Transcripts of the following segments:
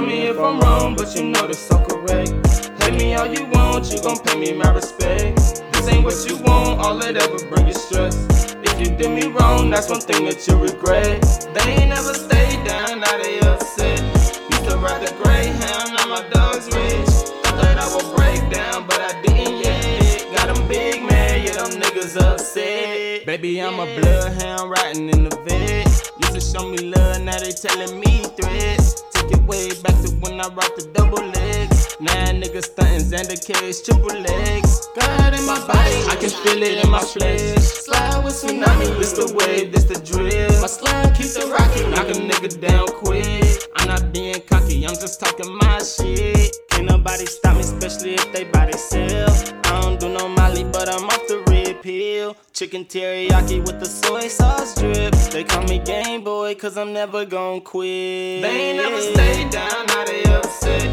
Tell me if I'm wrong, but you know that's so correct. Hate me all you want, you gon' pay me my respect. This ain't what you want, all it ever bring is stress. If you did me wrong, that's one thing that you regret. They ain't never stayed down, now they upset. Used to ride the Greyhound, now my dog's rich. Thought I would break down, but I didn't yet. Got them big man, yeah, them niggas upset. Baby, I'm a bloodhound riding in the vet. Used to show me love, now they telling me threats. Take it way back to when I rocked the double legs. Now niggas stunting Xander cage, triple legs. God in my body, I can feel it in my flesh. Slide with tsunami, this the wave, this the drill. My slime keeps it rocking, knock a nigga down quick. I'm not being cocky, I'm just talking my shit. Can't nobody stop me, especially if they by themselves. I don't do no Molly, but I'm off the red pill. Chicken teriyaki with the soy sauce drip. They call me Game Boy, cause I'm never gon' quit. They ain't never stayed down, now they upset.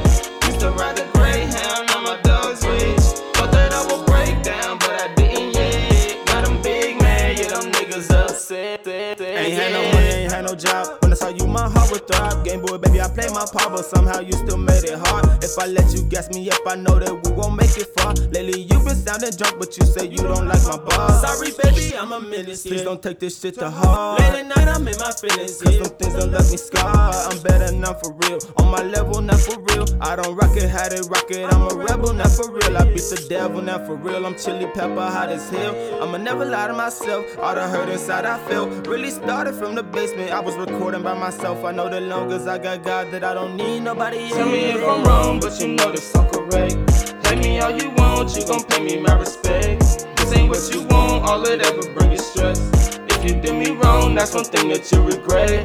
Used to ride the Greyhound, now my dog's rich. Thought that I would break down, but I didn't yet. Got them big man, yeah, them niggas upset. Ain't had no money, ain't had no job. Saw you, my heart would throb. Game boy, baby, I play my part, but somehow you still made it hard. If I let you gas me up, I know that we won't make it far. Lately, you been sounding drunk, but you say you don't like my bars. Sorry, baby, I'm a menace. Please don't take this shit to heart. Late at night, I'm in my feelings. Cause them things don't let me scar. I'm better now for real. On my level, not for real. I don't rock it, had it, rock it. I'm a rebel, not for real. I beat the devil, not for real. I'm chili pepper, hot as hell. I'ma never lie to myself. All the hurt inside I felt really started from the basement. I was recording by myself. I know the long as I got God that I don't need nobody else. Tell me if I'm wrong, but you know that's so correct. Hate me all you want, you gon' pay me my respect. This ain't what you want, all it ever bring is stress. If you did me wrong, that's one thing that you regret.